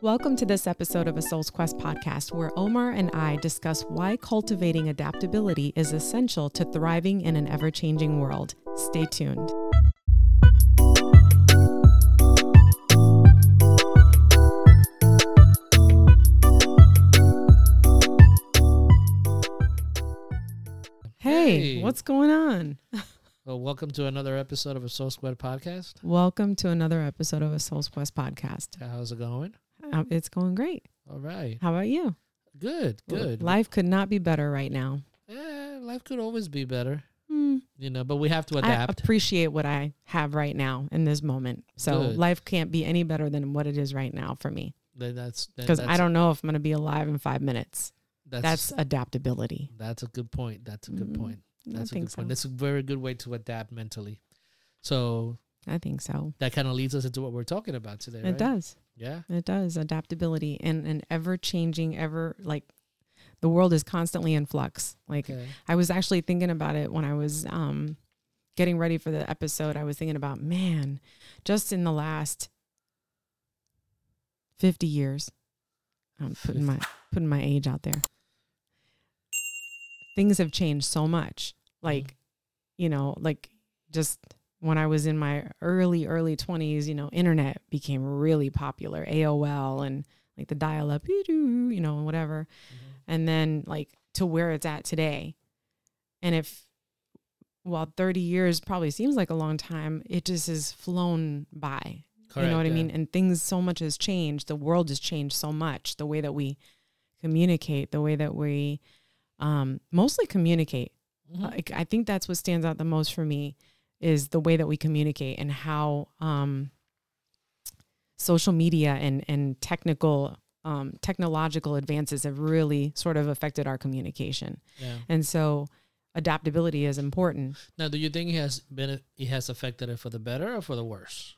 Welcome to this episode of a Soul's Quest podcast, where Omar and I discuss why cultivating adaptability is essential to thriving in an ever changing world. Stay tuned. Hey, Hey. what's going on? Welcome to another episode of a Soul's Quest podcast. Welcome to another episode of a Soul Quest podcast. How's it going? Um, it's going great. All right. How about you? Good, good. Life could not be better right now. Eh, life could always be better, Hmm. you know, but we have to I adapt. appreciate what I have right now in this moment. So Good. life can't be any better than what it is right now for me Then that's because I don't know if I'm going to be alive in five minutes. That's That's adaptability. that's a good point. That's a good Mm, point. That's I a think good so. point. That's a very good way to adapt mentally. So I think so. that kind of leads us into what we're talking about today. It right? does. Yeah. It does. Adaptability and an ever changing, ever like the world is constantly in flux. Like Okay. I was actually thinking about it when I was um, getting ready for the episode. I was thinking about, man, just in the last 50 years, I'm putting my putting my age out there. Things have changed so much. Like, you know, like just when I was in my early early 20s, you know, internet became really popular, AOL and like the dial up, you know, whatever Mhm. and then like to where it's at today. And if while 30 years probably seems like a long time, it just has flown by. you know Correct, what I mean? And things so much has changed. The world has changed so much. The way that we communicate, the way that we um, mostly communicate. Mhm. Like, I think that's what stands out the most for me is the way that we communicate and how um, social media and and technical um, technological advances have really sort of affected our communication. yeah. And so adaptability is important. Now, do you think it has been it has affected it for the better or for the worse?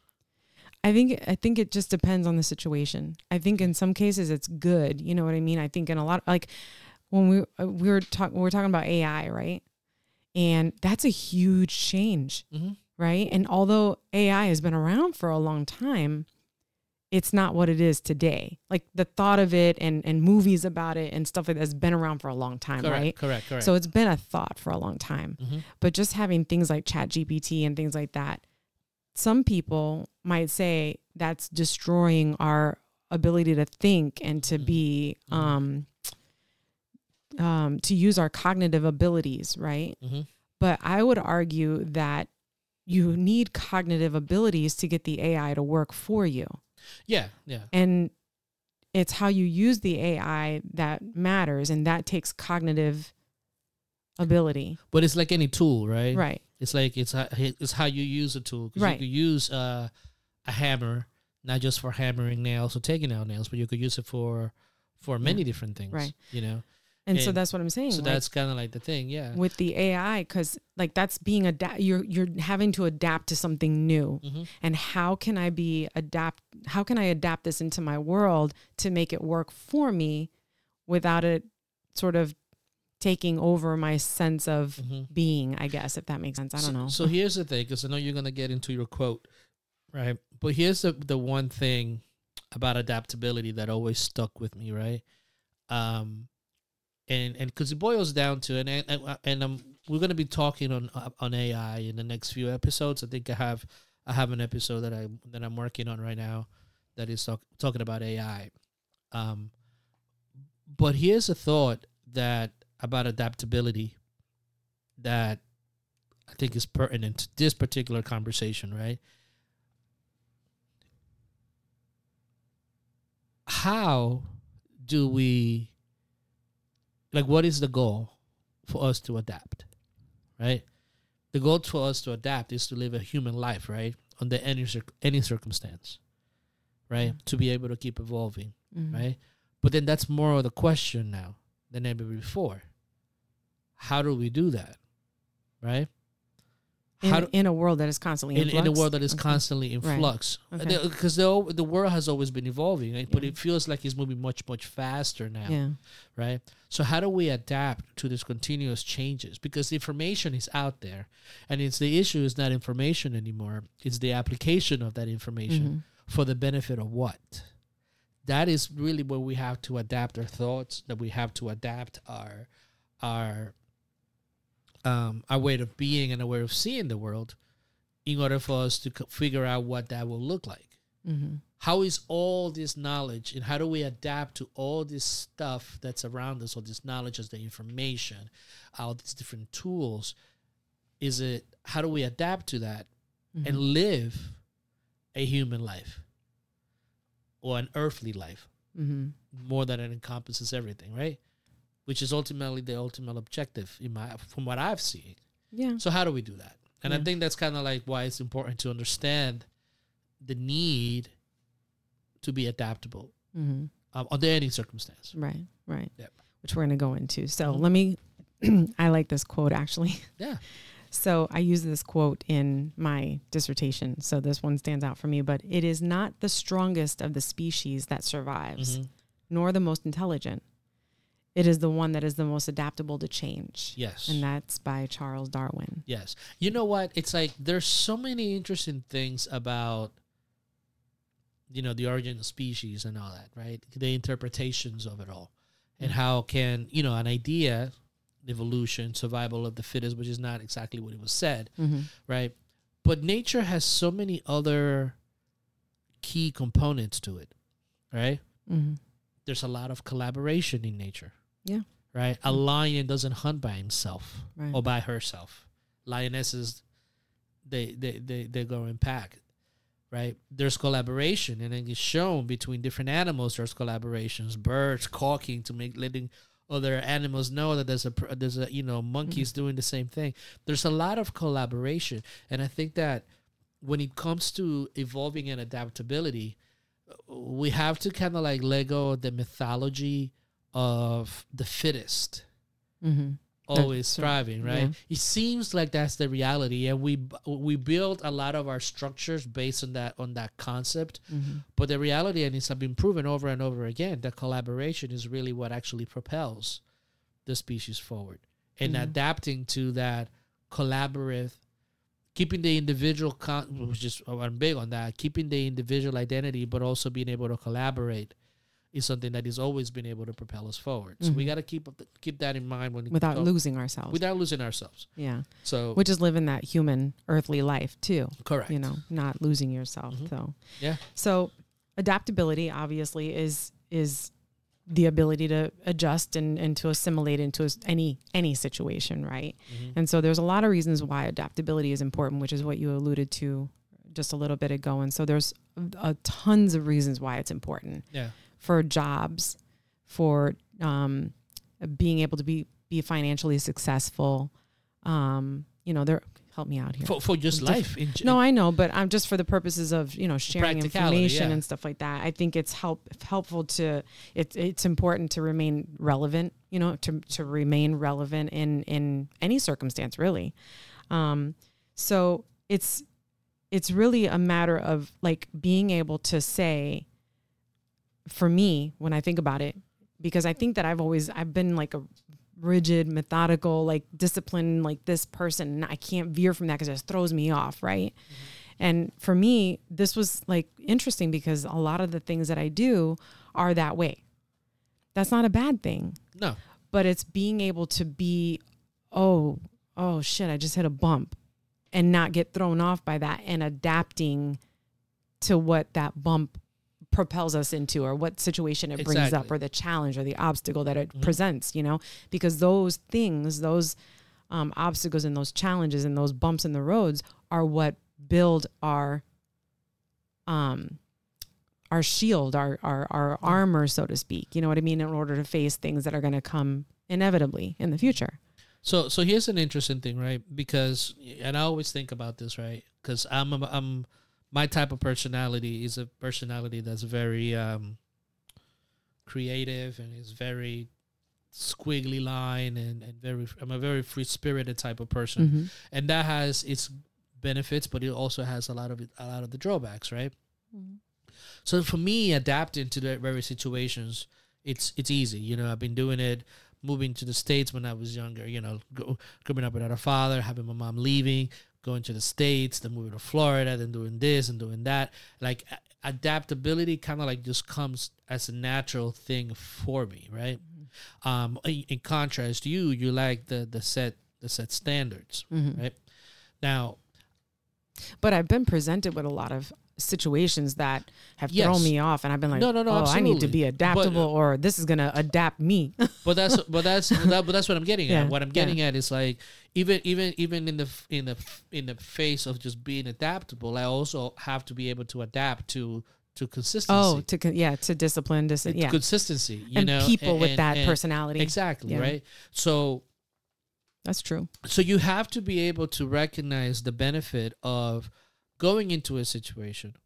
I think I think it just depends on the situation. I think in some cases it's good. You know what I mean? I think in a lot like when we uh, we were talking we were talking about AI, right? And that's a huge change, Mm-hmm. right? And although AI has been around for a long time, it's not what it is today. Like the thought of it and and movies about it and stuff like that has been around for a long time, Correct, right? correct, correct. So it's been a thought for a long time. hmm But just having things like Chat GPT and things like that, some people might say that's destroying our ability to think and to Mhm. be Mhm. um um to use our cognitive abilities, right? hmm But I would argue that you need cognitive abilities to get the AI to work for you. Yeah, yeah. And it's how you use the AI that matters and that takes cognitive ability. But it's like any tool, right? Right. It's like it's how, it's how you use a tool. Right. You could use uh, a hammer not just for hammering nails or taking out nails, but you could use it for for many different things. Right. You know. And, so that's what I'm saying. So like, that's kind of like the thing. Yeah. with the AI because like that's being adapt you're you're having to adapt to something new hmm and how can I be adapt how can I adapt this into my world to make it work for me without it sort of taking over my sense of hmm being I guess if that makes sense I don't so, know So here's the thing, because I know you're gonna get into your quote, right? But here's the the one thing about adaptability that always stuck with me, right? Um, and and because it boils down to and and and, and um, we're gonna be talking on uh, on AI in the next few episodes. I think I have I have an episode that I that I'm working on right now that is talk, talking about AI. Um, but here's a thought that about adaptability that I think is pertinent to this particular conversation, right? How do we like what is the goal for us to adapt? Right? The goal for us to adapt is to live a human life, right? Under any circ- any circumstance. Right? To be able to keep evolving Mhm. right? But then that's more of the question now than ever before. How do we do that? Right? In, do- in a world that is constantly in, in a world that is Okay. constantly in flux Okay. because the, the world has always been evolving right? but it feels like it's moving much much faster now Yeah. right so how do we adapt to this continuous changes because the information is out there and it's the issue is not information anymore it's the application of that information Mhm. for the benefit of what that is really where we have to adapt our thoughts that we have to adapt our our um our way of being and our way of seeing the world in order for us to figure out what that will look like Mhm. how is all this knowledge and how do we adapt to all this stuff that's around us all this knowledge as the information all these different tools is it how do we adapt to that and Mhm. live a human life or an earthly life Mhm. more than it encompasses everything right which is ultimately the ultimate objective in my from what i've seen Yeah. so how do we do that and i think that's kind of like why it's important to understand the need to be adaptable hmm um, under any circumstance Right. Right. Yep. Which we're going to go into. So Mhm. let me. I like this quote actually. yeah So I use this quote in my dissertation. So this one stands out for me. But it is not the strongest of the species that survives, Mhm. nor the most intelligent. It is the one that is the most adaptable to change. yes And that's by Charles Darwin. Yes. You know what? It's like there's so many interesting things about you know the origin of species and all that, right? The interpretations of it all. And how can, you know, an idea, evolution, survival of the fittest, which is not exactly what it was said, Mm-hmm. right? But nature has so many other key components to it, right? Mm-hmm. There's a lot of collaboration in nature. Yeah. Right? A mm. lion doesn't hunt by himself Right. or by herself. Lionesses, they they they they go in pack, right? There's collaboration, and then it's shown between different animals. There's collaborations, birds caulking to make letting other animals know that there's a there's a you know monkeys mm. doing the same thing. There's a lot of collaboration, and I think that when it comes to evolving and adaptability, uh, we have to kind of like let go of the mythology of the fittest Mm-hmm. always thriving, right? yeah. It seems like that's the reality, and we we build a lot of our structures based on that on that concept. Mm-hmm. But the reality, and it's been proven over and over again, that collaboration is really what actually propels the species forward, and Mhm. adapting to that collaborative, keeping the individual, con- which is I'm big on that, keeping the individual identity, but also being able to collaborate. Is something that has always been able to propel us forward. So we Mhm. got to keep up- keep that in mind when Without go- losing ourselves. without losing ourselves. yeah. So Which is living that human earthly life too. correct. you know not losing yourself Mhm. so Yeah. so adaptability obviously is is the ability to adjust and, and to assimilate into any any situation right Mhm. and so there's a lot of reasons why adaptability is important which is what you alluded to just a little bit ago and so there's a, tons of reasons why it's important Yeah. For jobs for um, being able to be be financially successful um, you know there help me out here For, for just life. In, no, I know, but I'm just for the purposes of you know sharing information yeah. and stuff like that. I think it's help helpful to it's it's important to remain relevant. You know, to to remain relevant in in any circumstance, really. Um, so it's it's really a matter of like being able to say, for me, when I think about it, because I think that I've always I've been like a rigid, methodical, like disciplined, like this person. And I can't veer from that because it just throws me off, right? Mm-hmm. And for me, this was like interesting because a lot of the things that I do are that way. That's not a bad thing, no. but it's being able to be, oh, oh shit, I just hit a bump and not get thrown off by that and adapting to what that bump propels us into or what situation it brings up or the challenge or the obstacle that it Mhm. presents, you know, because those things, those um, obstacles and those challenges and those bumps in the roads are what build our um our shield, our our our armor, so to speak. You know what I mean? In order to face things that are going to come inevitably in the future. So so here's an interesting thing, right? Because and I always think about this, right? Because I'm I'm my type of personality is a personality that's very um creative and is very squiggly line and, and very I'm a very free spirited type of person. Mm-hmm. and that has its benefits, but it also has a lot of a lot of the drawbacks, right? So for me, adapting to the various situations, it's it's easy. You know, I've been doing it, moving to the states when I was younger. You know, go, growing up without a father, having my mom leaving, going to the states, then moving to Florida, then doing this and doing that. Like adaptability, kind of like just comes as a natural thing for me, right? Um, in, in contrast, you you like the the set the set standards, Mhm. right? Now, But I've been presented with a lot of situations that have thrown me off, and I've been like, No, no, no, oh, I need to be adaptable, But- or this is gonna adapt me. but that's but that's that, but that's what I'm getting Yeah, at. What I'm yeah. getting at is like even even even in the in the in the face of just being adaptable, I also have to be able to adapt to to consistency. oh, to con- yeah, to discipline, dis- yeah, consistency. You and know, people with and- that and- personality. Exactly Yeah. right. So That's true. so you have to be able to recognize the benefit of going into a situation,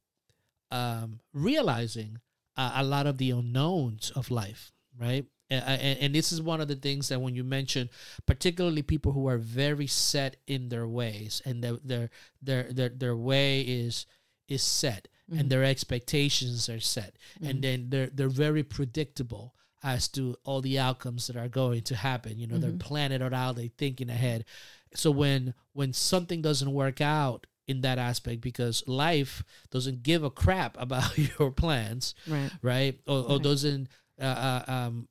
um, realizing uh, a lot of the unknowns of life, right? And, and, this is one of the things that when you mention, particularly people who are very set in their ways and their their their their, their way is is set Mhm. and their expectations are set Mhm. and then they're they're very predictable as to all the outcomes that are going to happen you know they're Mhm. planning it out they're thinking ahead so when when something doesn't work out in that aspect because life doesn't give a crap about your plans right. right or, or Right. doesn't uh, uh, um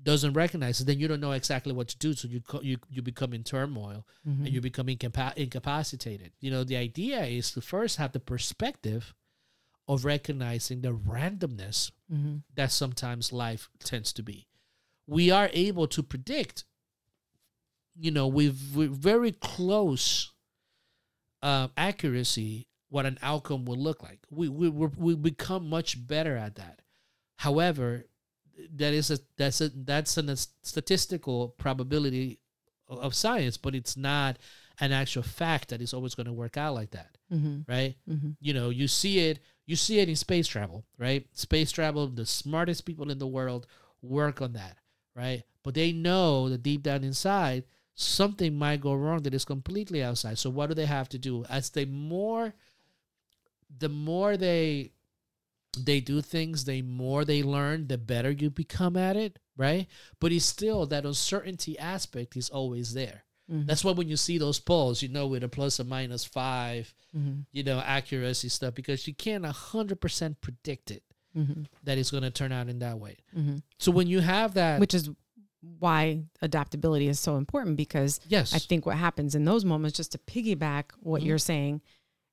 doesn't recognize it then you don't know exactly what to do so you co- you you become in turmoil Mhm. and you become incapa- incapacitated. You know, the idea is to first have the perspective of recognizing the randomness Mhm. that sometimes life tends to be. We are able to predict, you know, we've, we're very close uh, accuracy what an outcome will look like. We we we're, become much better at that. However, that is a that's a that's a statistical probability of science, but it's not an actual fact that is always going to work out like that, Mhm. right? Mhm. you know you see it you see it in space travel right space travel the smartest people in the world work on that right but they know that deep down inside something might go wrong that is completely outside so what do they have to do as they more the more they they do things the more they learn the better you become at it right but it's still that uncertainty aspect is always there Mhm. that's why when you see those polls you know with a plus or minus five Mhm. you know, accuracy stuff because you can't hundred percent predict it Mhm. that it's going to turn out in that way. Mhm. So when you have that, Which is why adaptability is so important because yes, I think what happens in those moments, just to piggyback what Mhm. you're saying,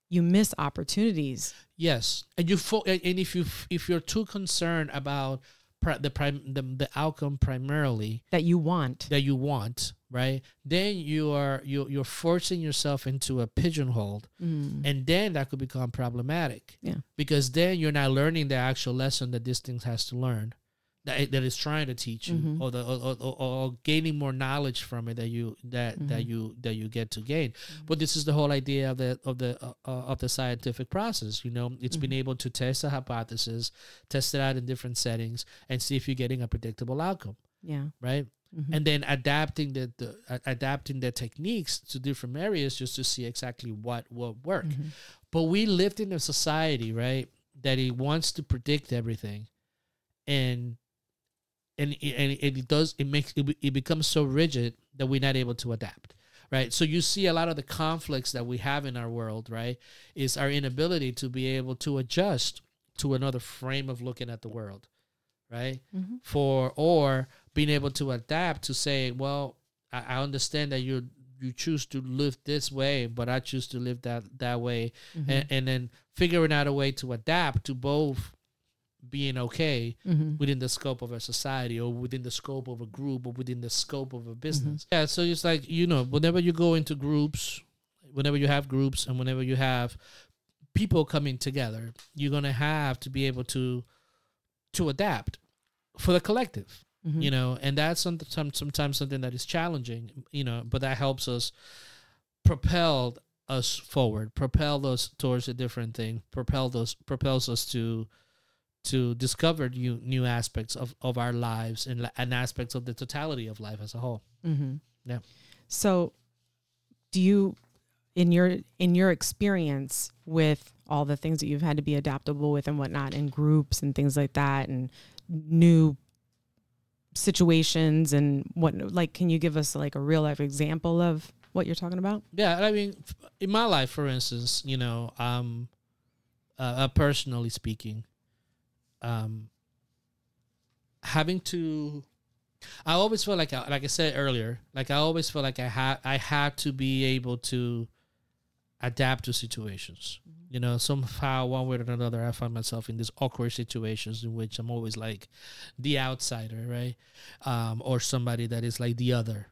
you miss opportunities. yes, and you fo- and and if you if you're too concerned about pri- the prime the, the outcome primarily that you want. that you want, right? Then you are you you're forcing yourself into a pigeonhole, Mm. and then that could become problematic. Yeah. because then you're not learning the actual lesson that this thing has to learn. That, that is trying to teach you, Mhm. or, the, or, or, or, gaining more knowledge from it that you that that Mhm. you that you get to gain. But this is the whole idea of the of the uh, uh, of the scientific process. You know, it's been Mhm. able to test a hypothesis, test it out in different settings, and see if you're getting a predictable outcome, Yeah. right? Mhm. And then adapting the, the uh, adapting the techniques to different areas just to see exactly what will work. Mhm. But we lived in a society, right, that it wants to predict everything, and and it- and it does it makes it, it becomes so rigid that we're not able to adapt, right? So you see a lot of the conflicts that we have in our world, right, is our inability to be able to adjust to another frame of looking at the world, right? Mhm. For or being able to adapt to say, well, I, I understand that you you choose to live this way, but I choose to live that that way Mhm. and, and then figuring out a way to adapt to both being okay Mhm. within the scope of a society or within the scope of a group or within the scope of a business. Yeah, so it's like, you know, whenever you go into groups, whenever you have groups and whenever you have people coming together, you're going to have to be able to to adapt for the collective Mhm. you know and that's some, some, sometimes something that is challenging you know but that helps us propel us forward propel us towards a different thing propel us propels us to to discover new new aspects of, of our lives and, and aspects of the totality of life as a whole Mm-hmm. Yeah. So, do you, in your in your experience with all the things that you've had to be adaptable with and whatnot in groups and things like that and new situations and what like can you give us like a real life example of what you're talking about Yeah, I mean, in my life, for instance, you know, um, uh, uh, personally speaking, um, having to, I always feel like, I, like I said earlier, like I always feel like I had, I had to be able to adapt to situations. You know, somehow, one way or another, I find myself in these awkward situations in which I'm always like the outsider, right? Um, or somebody that is like the other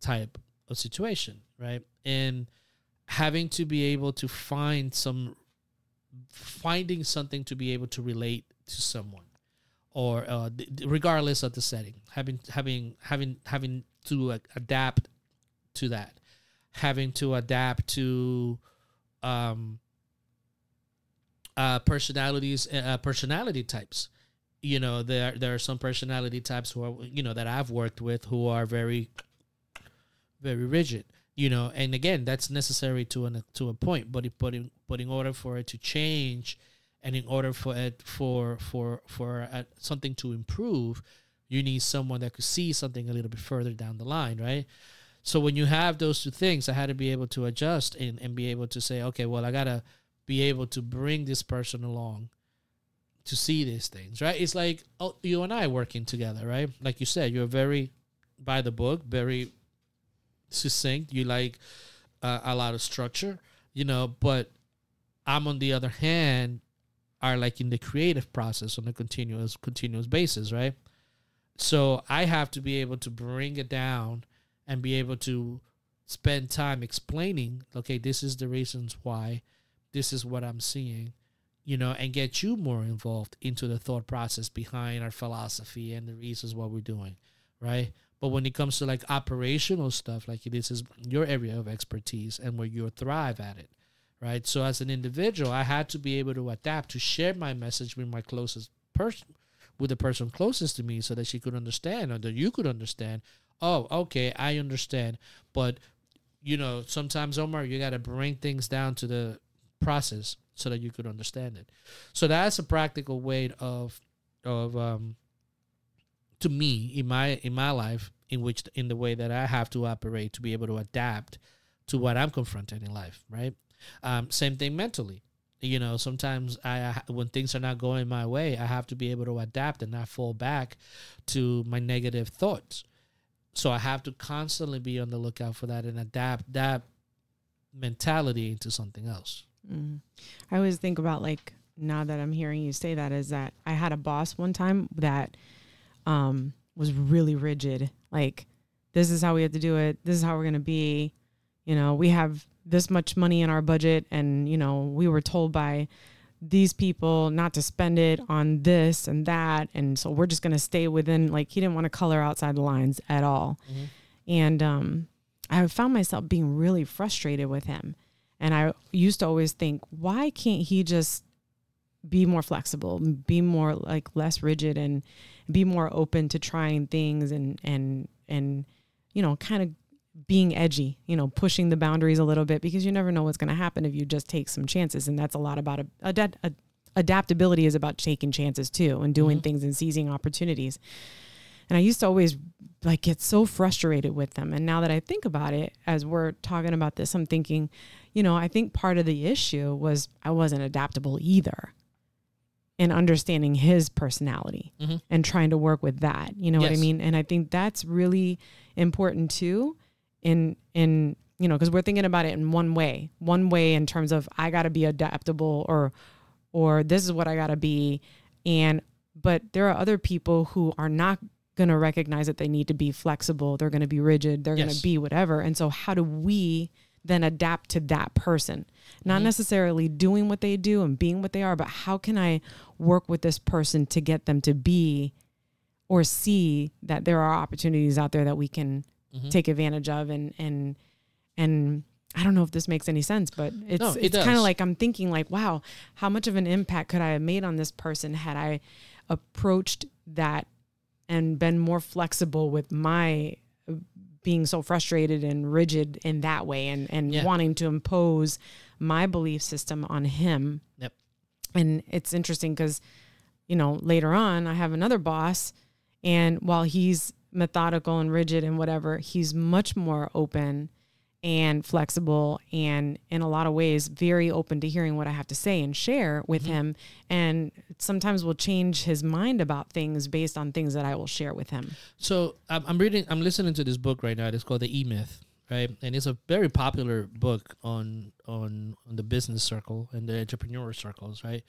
type of situation, right? And having to be able to find some, finding something to be able to relate to someone, or uh, regardless of the setting, having having having having to uh, adapt to that, having to adapt to, um, uh, personalities, uh, personality types. You know, there there are some personality types who are you know that I've worked with who are very very rigid you know and again that's necessary to an to a point but it, but in, but in order for it to change and in order for it for for for uh, something to improve you need someone that could see something a little bit further down the line right so when you have those two things i had to be able to adjust and, and be able to say okay well i gotta be able to bring this person along to see these things right it's like oh, you and i working together right like you said you're very by the book very succinct. You like uh, a lot of structure, you know. But I'm on the other hand are like in the creative process on a continuous continuous basis, right? So I have to be able to bring it down and be able to spend time explaining, okay, this is the reasons why, this is what I'm seeing, you know, and get you more involved into the thought process behind our philosophy and the reasons why we're doing, right? But when it comes to like operational stuff, like this is your area of expertise and where you thrive at it, right? So as an individual, I had to be able to adapt to share my message with my closest person, with the person closest to me, so that she could understand or that you could understand. Oh, okay, I understand. But you know, sometimes Omar, you got to bring things down to the process so that you could understand it. So that's a practical way of of um to me in my in my life in which in the way that I have to operate to be able to adapt to what I'm confronted in life, right? Um, same thing mentally. You know, sometimes I when things are not going my way, I have to be able to adapt and not fall back to my negative thoughts. So I have to constantly be on the lookout for that and adapt that mentality into something else. Mm. I always think about like now that I'm hearing you say that is that I had a boss one time that um, was really rigid. Like, this is how we have to do it. This is how we're to be. You know, we have this much money in our budget, and, you know, we were told by these people not to spend it on this and that. And so we're just going to stay within, like, he didn't want to color outside the lines at all. Mm-hmm. And um, I found myself being really frustrated with him. And I used to always think, why can't he just be more flexible, be more like less rigid and be more open to trying things and and and you know, kind of being edgy, you know, pushing the boundaries a little bit because you never know what's going to happen if you just take some chances and that's a lot about a, a, a adaptability is about taking chances too and doing Mhm. things and seizing opportunities. And I used to always like get so frustrated with them. And now that I think about it, as we're talking about this, I'm thinking, you know, I think part of the issue was I wasn't adaptable either in understanding his personality Mhm. and trying to work with that. You know what I mean? And I think that's really important too in in you know, because we're thinking about it in one way. One way in terms of I gotta be adaptable or or this is what I gotta be. And but there are other people who are not gonna recognize that they need to be flexible. They're gonna be rigid. They're Yes. gonna be whatever. And so how do we then adapt to that person? Not Mhm. necessarily doing what they do and being what they are, but how can I work with this person to get them to be or see that there are opportunities out there that we can Mhm. take advantage of and and and I don't know if this makes any sense, but it's No, it it's kind of like I'm thinking like, wow, how much of an impact could I have made on this person had I approached that and been more flexible with my being so frustrated and rigid in that way and and Yeah. wanting to impose my belief system on him. Yep. And it's interesting because, you know, later on I have another boss and while he's methodical and rigid and whatever, he's much more open and flexible and in a lot of ways very open to hearing what I have to say and share with Mm-hmm. him and sometimes will change his mind about things based on things that I will share with him. So I'm, I'm reading, I'm listening to this book right now. It's called The E Myth, right? And it's a very popular book on on on the business circle and the entrepreneur circles, right?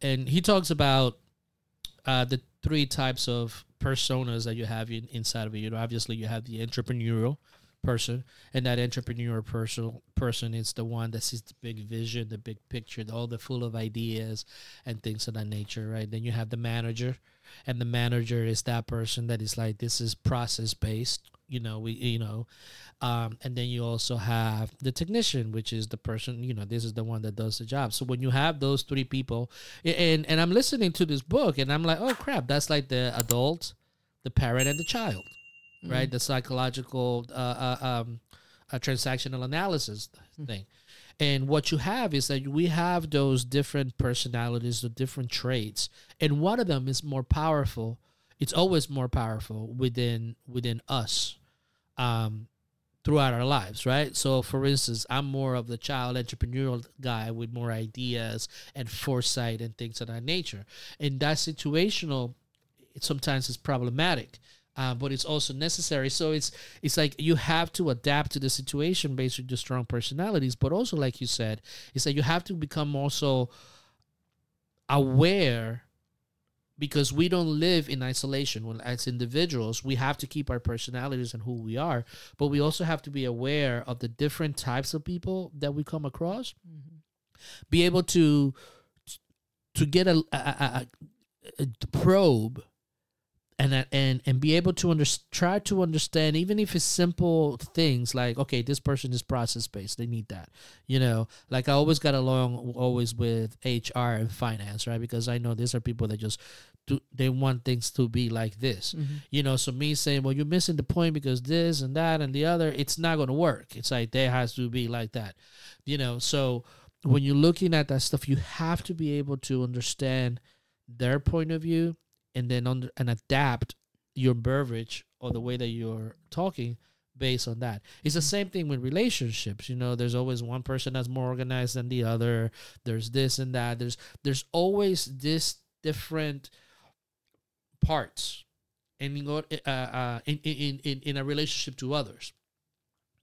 And he talks about uh, the three types of personas that you have in, inside of you. You know, obviously, you have the entrepreneurial person, and that entrepreneur person person is the one that sees the big vision, the big picture, all the full of ideas and things of that nature, right? Then you have the manager, and the manager is that person that is like this is process based you know we you know um, and then you also have the technician which is the person you know this is the one that does the job. So when you have those three people and and i'm listening to this book and i'm like oh crap that's like the adult the parent and the child right? The psychological uh, uh, um, uh, transactional analysis thing. And what you have is that we have those different personalities, the different traits, and one of them is more powerful. It's always more powerful within within us, um, throughout our lives, right? So, for instance, I'm more of the child entrepreneurial guy with more ideas and foresight and things of that nature. And that situational, it sometimes is problematic uh, but it's also necessary. So it's it's like you have to adapt to the situation based on your strong personalities, but also like you said, it's that you have to become also aware because we don't live in isolation. Well, as individuals, we have to keep our personalities and who we are, but we also have to be aware of the different types of people that we come across. Mm-hmm. Be able to to get a, a, a, a probe and that- and and be able to under, try to understand even if it's simple things like okay this person is process based they need that you know? Like i always got along always with hr and finance right? Because i know these are people that just do they want things to be like this mm-hmm. you know? So me saying well you're missing the point because this and that and the other it's not going to work. It's like there has to be like that you know? So when you're looking at that stuff you have to be able to understand their point of view and then under and adapt your verbiage or the way that you're talking based on that. It's the same thing with relationships. You know, there's always one person that's more organized than the other. There's this and that. There's there's always this different parts in, uh, uh, in, in, in, in a relationship to others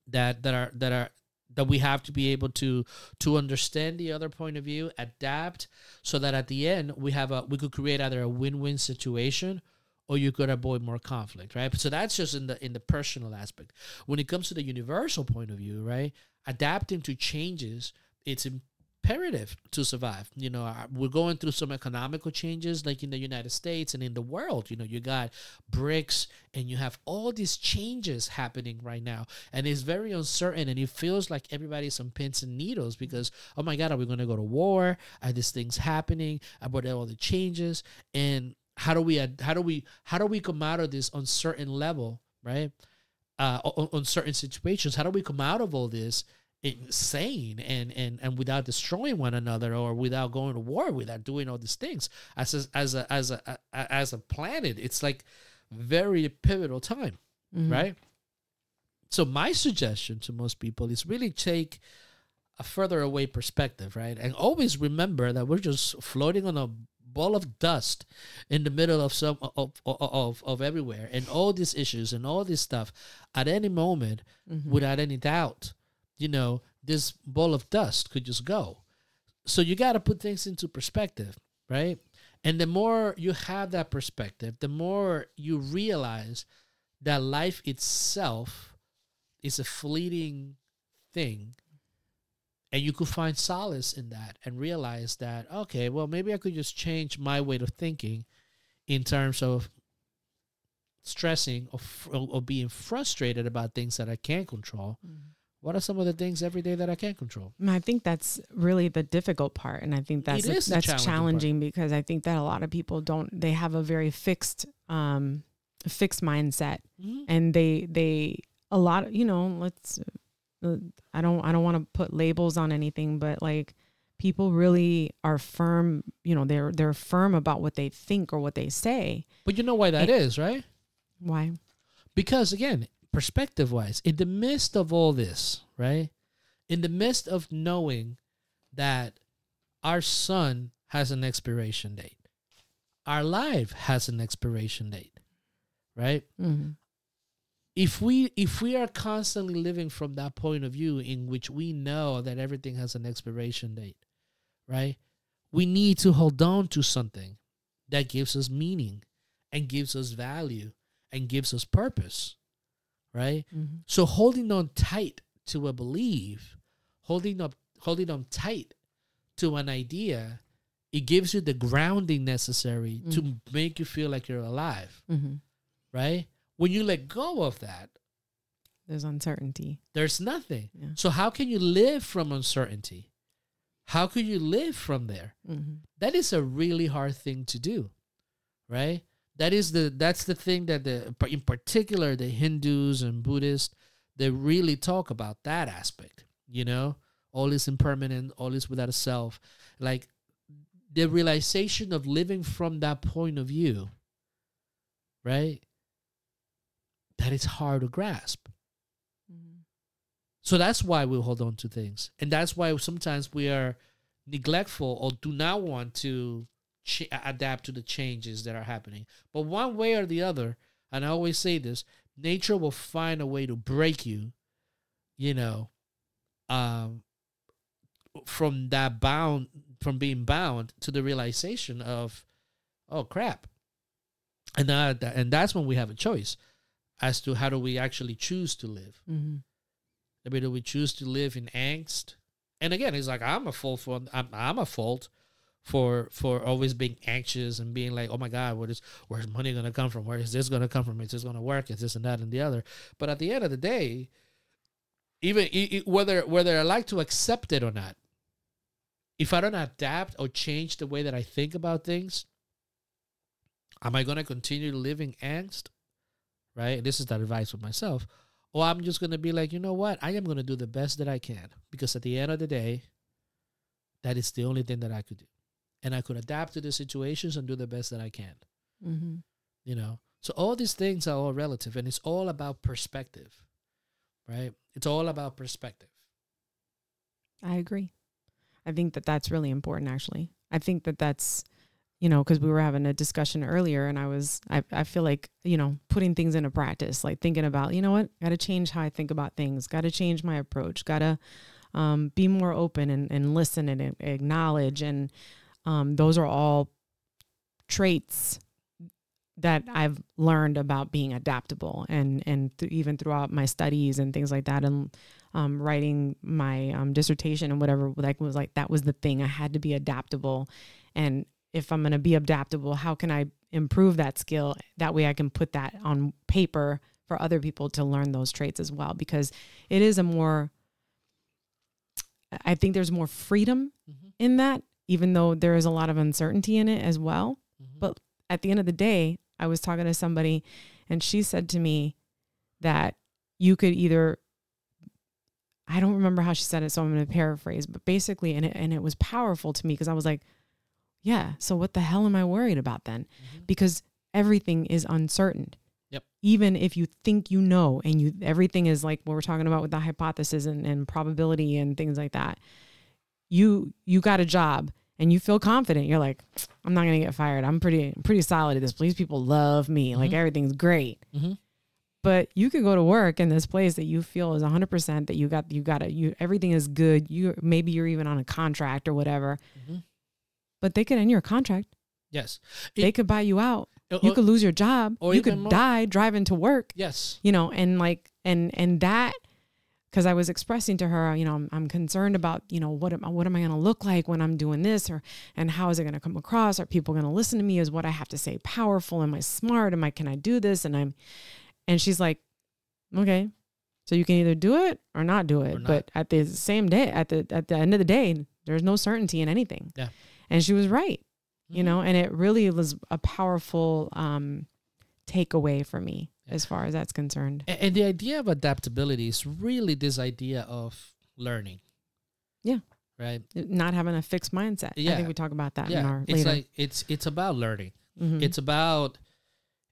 that that are that are that we have to be able to to understand the other point of view adapt so that at the end we have a we could create either a win-win situation or you could avoid more conflict right? So that's just in the in the personal aspect. When it comes to the universal point of view right adapting to changes it's imperative to survive. You know we're going through some economical changes like in the united states and in the world. You know you got BRICS and you have all these changes happening right now. And it's very uncertain and it feels like everybody's on pins and needles because oh my god are we going to go to war? Are these things happening? About all the changes? And how do we how do we how do we come out of this uncertain level right? Uh certain situations? How do we come out of all this insane and and and without destroying one another or without going to war without doing all these things as a, as a as a, as a planet. It's like very pivotal time mm-hmm. right? So my suggestion to most people is really take a further away perspective right? And always remember that we're just floating on a ball of dust in the middle of some of of, of, of everywhere. And all these issues and all this stuff at any moment mm-hmm. without any doubt you know this ball of dust could just go. So you got to put things into perspective right? And the more you have that perspective the more you realize that life itself is a fleeting thing. And you could find solace in that and realize that okay well maybe i could just change my way of thinking in terms of stressing or, or being frustrated about things that i can't control mm-hmm. What are some of the things every day that i can't control And I think that's really the difficult part, and I think that's the that's challenging challenging, because I think that a lot of people don't. They have a very fixed, um, fixed mindset, Mhm. and they they a lot of you know let's uh, i don't i don't want to put labels on anything but like people really are firm you know they're they're firm about what they think or what they say But you know why that is, right? why Because again, perspective wise, in the midst of all this, right? In the midst of knowing that our sun has an expiration date, our life has an expiration date, right? mm-hmm. If we if we are constantly living from that point of view in which we know that everything has an expiration date, right? We need to hold on to something that gives us meaning and gives us value and gives us purpose, right? Mm-hmm. So holding on tight to a belief, holding up holding on tight to an idea, it gives you the grounding necessary to make you feel like you're alive, Mm-hmm. right? When you let go of that, there's uncertainty there's nothing. Yeah. So how can you live from uncertainty? How can you live from there? mm-hmm. That is a really hard thing to do, right? That is the that's the thing that the in particular the Hindus and Buddhists they really talk about that aspect. You know, all is impermanent, all is without a self. Like the realization of living from that point of view, right? That is hard to grasp. Mm-hmm. So that's why we hold on to things. And that's why sometimes we are neglectful or do not want to ch- adapt to the changes that are happening. But one way or the other, and I always say this, nature will find a way to break you, you know, um, from that bound, from being bound to the realization of, oh crap. And that, and that's when we have a choice as to how do we actually choose to live. Mm-hmm. I mean, do we choose to live in angst? And again, it's like I'm a fault for I'm I'm a fault for for always being anxious and being like, oh my God, what is where's money gonna come from? Where is this gonna come from? Is this gonna work? Is this and that and the other? But at the end of the day, even whether whether I like to accept it or not, if I don't adapt or change the way that I think about things, am I gonna continue living angst? Right? This is that advice for myself. Or I'm just gonna be like, you know what? I am gonna do the best that I can because at the end of the day, that is the only thing that I could do, and I could adapt to the situations and do the best that I can. Mm-hmm. You know, so all these things are all relative, and it's all about perspective, right? It's all about perspective. I agree. I think that that's really important, actually. I think that that's, you know, because we were having a discussion earlier and I was, I, I feel like, you know, putting things into practice, like thinking about, you know what, got to change how I think about things, got to change my approach, got to um, be more open and, and listen and acknowledge. And um, those are all traits that I've learned about being adaptable and, and th- even throughout my studies and things like that. And um, writing my um, dissertation and whatever like was like that was the thing i had to be adaptable and if i'm going to be adaptable how can i improve that skill that way i can put that on paper for other people to learn those traits as well because it is a more i think there's more freedom Mhm. in that even though there is a lot of uncertainty in it as well Mhm. but at the end of the day, I was talking to somebody and she said to me that you could either I don't remember how she said it, so I'm going to paraphrase, but basically and it and it was powerful to me because I was like, yeah, so what the hell am I worried about then? Mhm. Because everything is uncertain. Yep. Even if you think you know and you everything is like what we're talking about with the hypothesis and, and probability and things like that. You you got a job and you feel confident. You're like, I'm not gonna get fired. I'm pretty pretty solid at this place. People love me. Like Mhm. everything's great. Mhm. But you could go to work in this place that you feel is 100 percent that you got you got to you everything is good. You maybe you're even on a contract or whatever. Mhm. But they could end your contract. Yes. they It- could buy you out. Or- You could lose your job. or you could more- die driving to work. yes. You know, and like and and that because I was expressing to her, you know, I'm, I'm concerned about, you know, what am I, what am I going to look like when I'm doing this, or and how is it going to come across? Are people going to listen to me? Is what I have to say powerful? Am I smart? Am I can I do this? And I'm, and she's like, okay, so you can either do it or not do it. Not. But at the same day, at the at the end of the day, there's no certainty in anything. Yeah. And she was right you Mhm. know and it really was a powerful um takeaway for me as far as that's concerned. And, and the idea of adaptability is really this idea of learning. Yeah. Right. Not having a fixed mindset. Yeah. I think we talk about that in yeah. our It's later. like it's it's about learning. Mhm. It's about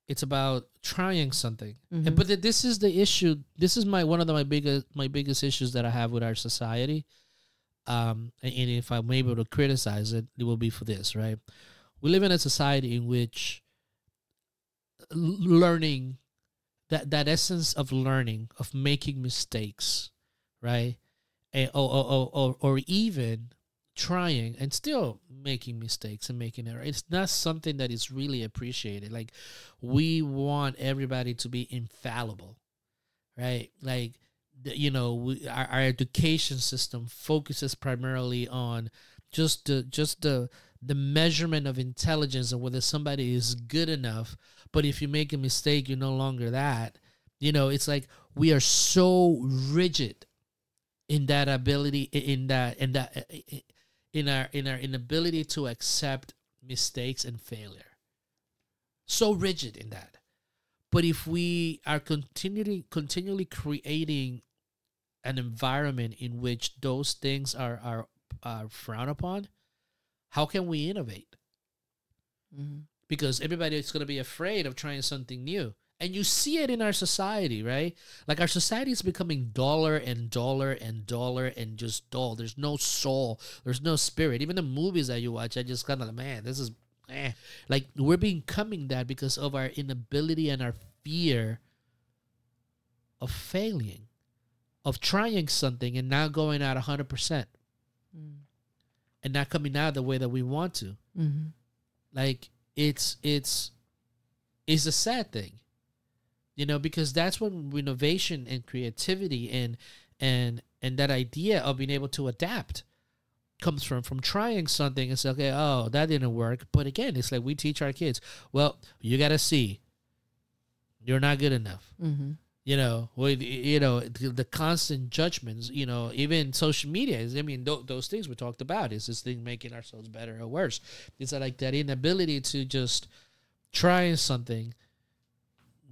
it's about trying something. And, Mhm. but th- this is the issue. This is my one of the, my biggest my biggest issues that I have with our society. Um, and, and if I'm able to criticize it, it will be for this, right? We live in a society in which l- learning that that essence of learning of making mistakes, right? And, or, or, or, or, even trying and still making mistakes and making error. It's not something that is really appreciated. Like we want everybody to be infallible, right? Like you know, we, our, our education system focuses primarily on just the just the the measurement of intelligence and whether somebody is good enough. But if you make a mistake, you're no longer that. You know, it's like we are so rigid in that ability in that in that in our in our inability to accept mistakes and failure so rigid in that but if we are continually continually creating an environment in which those things are are, are frowned upon how can we innovate Mhm. because everybody is going to be afraid of trying something new. And you see it in our society, right? Like our society is becoming duller and duller and duller and just dull. There's no soul. There's no spirit. Even the movies that you watch, I just kind of like, man, this is eh. like we're becoming that because of our inability and our fear of failing, of trying something and not going out hundred percent. And not coming out the way that we want to Mhm. like it's it's it's a sad thing you know because that's when innovation and creativity and and and that idea of being able to adapt comes from from trying something and say okay oh that didn't work but again it's like we teach our kids well you gotta see you're not good enough Mhm. You know with you know the, constant judgments you know even social media is i mean th- those things we talked about is this thing making ourselves better or worse. It's like that inability to just trying something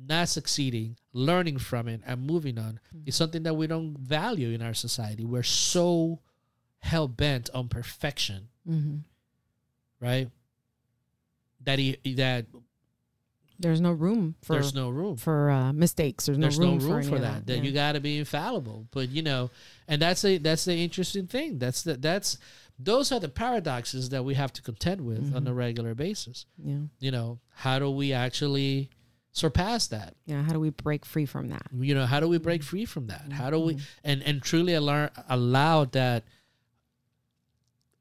not succeeding learning from it and moving on is something that we don't value in our society. We're so hell-bent on perfection. Mhm. right? That he that There's no room for there's no room for uh, mistakes. There's no room, no room any for that. That Yeah. you got to be infallible. But you know, and that's a that's the interesting thing. That's the that's those are the paradoxes that we have to contend with on Mhm. a regular basis. yeah, You know, how do we actually surpass that? yeah. How do we break free from that? You know, how do we break free from that? How do we Mhm. and and truly allow allow that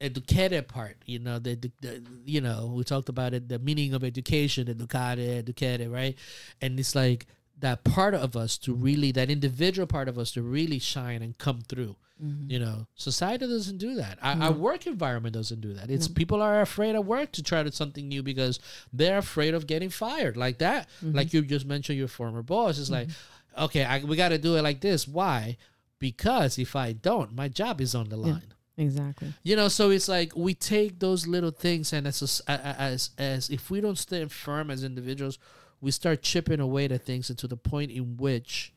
educated part you know the, the, you know we talked about it the meaning of education educate educated right and it's like that part of us to really that individual part of us to really shine and come through Mhm. you know society doesn't do that our, No. our work environment doesn't do that it's No. people are afraid of work to try to something new because they're afraid of getting fired like that Mhm. like you just mentioned your former boss is like okay I, we got to do it like this why because if i don't my job is on the Yeah. Exactly. you know so it's like we take those little things and as a s- a- a- as as if we don't stand firm as individuals we start chipping away at things and to the point in which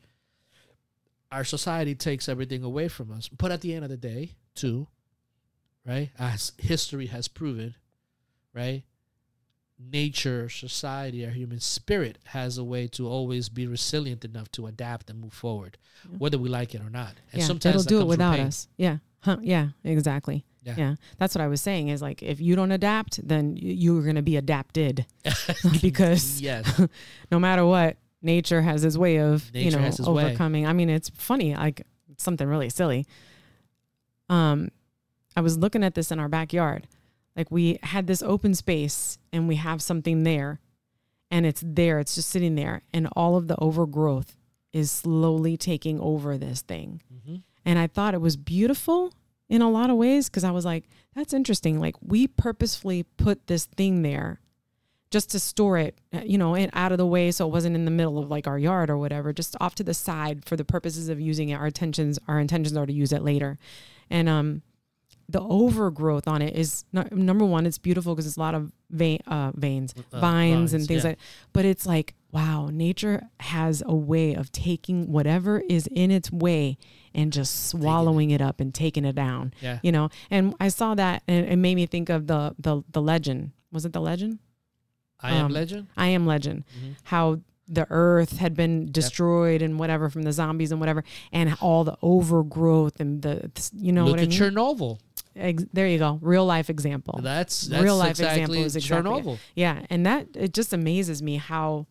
our society takes everything away from us but at the end of the day too right as history has proven right nature society our human spirit has a way to always be resilient enough to adapt and move forward Yeah. whether we like it or not and yeah, sometimes it'll do it without us. Yeah. Huh, yeah. Exactly. Yeah. Yeah. That's what I was saying. Is like if you don't adapt, then you're gonna be adapted because yes no matter what, nature has its way of you know its way. overcoming. I mean, it's funny, like something really silly. Um, I was looking at this in our backyard. Like we had this open space and we have something there, and it's there. It's just sitting there, and all of the overgrowth is slowly taking over this thing. Mhm. And I thought it was beautiful in a lot of ways because I was like, that's interesting. Like we purposefully put this thing there just to store it, uh, you know, it out of the way so it wasn't in the middle of like our yard or whatever, just off to the side for the purposes of using it. Our intentions, our intentions are to use it later. And um the overgrowth on it is not, number one, it's beautiful because it's a lot of vein, uh, veins, Uh, vines, and things yeah. like but it's like wow, nature has a way of taking whatever is in its way and just swallowing it. up and taking it down. Yeah. You know, and I saw that and it made me think of the the the legend. Was it the legend? I am Um, legend. I am legend. Mhm. How the earth had been destroyed and whatever from the zombies and whatever, and all the overgrowth and the you know Look what I mean. Chernobyl. Ex- there you go, real life example. That's that's Real life exactly example is exactly it. Chernobyl. Yeah, and that it just amazes me how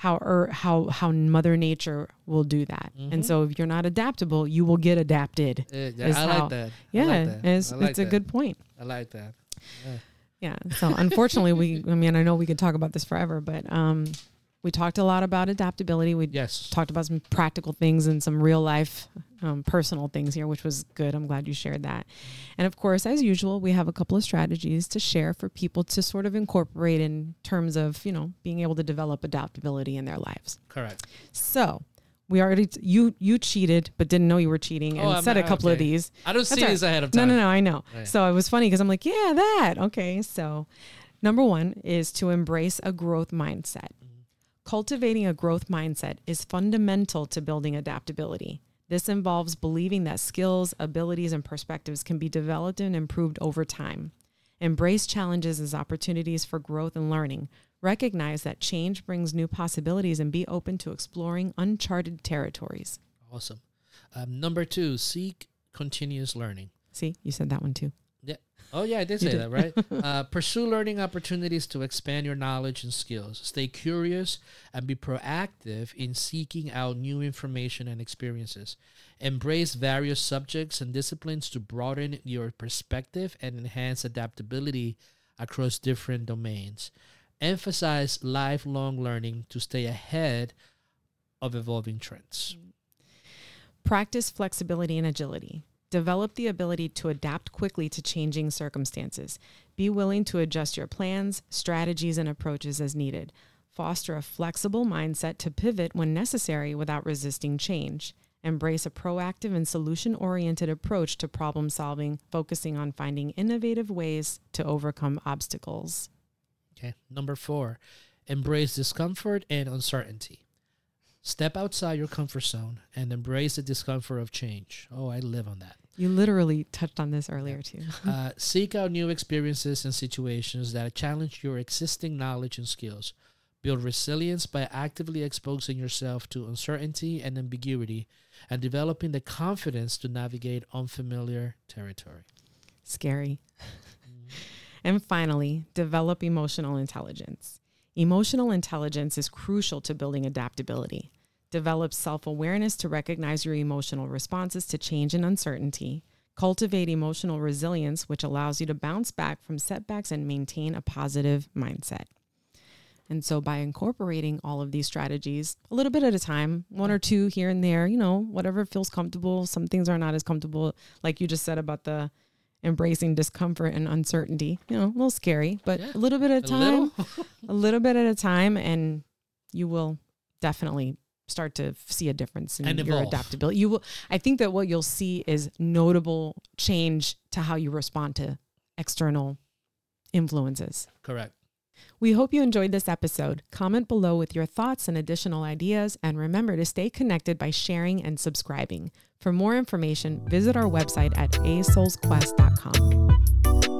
how er, how how Mother Nature will do that. Mhm. And so if you're not adaptable, you will get adapted. Uh, Is I how- like that. I Yeah, like that. it's like it's a good point. I like that. Yeah. So unfortunately, we I mean I know we could talk about this forever, but um, we talked a lot about adaptability. We Yes. talked about some practical things and some real life um, personal things here, which was good. I'm glad you shared that. And of course, as usual, we have a couple of strategies to share for people to sort of incorporate in terms of, you know, being able to develop adaptability in their lives. Correct. So we already, you, you cheated, but didn't know you were cheating and Oh, said a not- couple of these. I don't That's see all this ahead of time. no, no, no, I know. Right. So it was funny because I'm like, yeah, that. Okay. So number one is to embrace a growth mindset. Cultivating a growth mindset is fundamental to building adaptability. This involves believing that skills, abilities, and perspectives can be developed and improved over time. Embrace challenges as opportunities for growth and learning. Recognize that change brings new possibilities and be open to exploring uncharted territories. Awesome. Um, number two, seek continuous learning. See, you said that one too. Oh yeah, I did say did. that, right? uh, pursue learning opportunities to expand your knowledge and skills. Stay curious and be proactive in seeking out new information and experiences. Embrace various subjects and disciplines to broaden your perspective and enhance adaptability across different domains. Emphasize lifelong learning to stay ahead of evolving trends. Practice flexibility and agility. Develop the ability to adapt quickly to changing circumstances. Be willing to adjust your plans, strategies, and approaches as needed. Foster a flexible mindset to pivot when necessary without resisting change. Embrace a proactive and solution oriented approach to problem solving, focusing on finding innovative ways to overcome obstacles. Okay. Number four, embrace discomfort and uncertainty. Step outside your comfort zone and embrace the discomfort of change. Oh, I live on that. You literally touched on this earlier, too. Uh, seek out new experiences and situations that challenge your existing knowledge and skills. Build resilience by actively exposing yourself to uncertainty and ambiguity and developing the confidence to navigate unfamiliar territory. Scary. And finally, develop emotional intelligence. Emotional intelligence is crucial to building adaptability. Develop self awareness to recognize your emotional responses to change and uncertainty. Cultivate emotional resilience, which allows you to bounce back from setbacks and maintain a positive mindset. And so, by incorporating all of these strategies a little bit at a time, one or two here and there, you know, whatever feels comfortable, some things are not as comfortable, like you just said about the embracing discomfort and uncertainty, you know, a little scary, but Yeah. a little bit at a time, little? a little bit at a time, and you will definitely start to see a difference in And your evolve. adaptability. You will, I think that what you'll see is notable change to how you respond to external influences. Correct. We hope you enjoyed this episode. Comment below with your thoughts and additional ideas, and remember to stay connected by sharing and subscribing. For more information, visit our website at asoulsquest.com.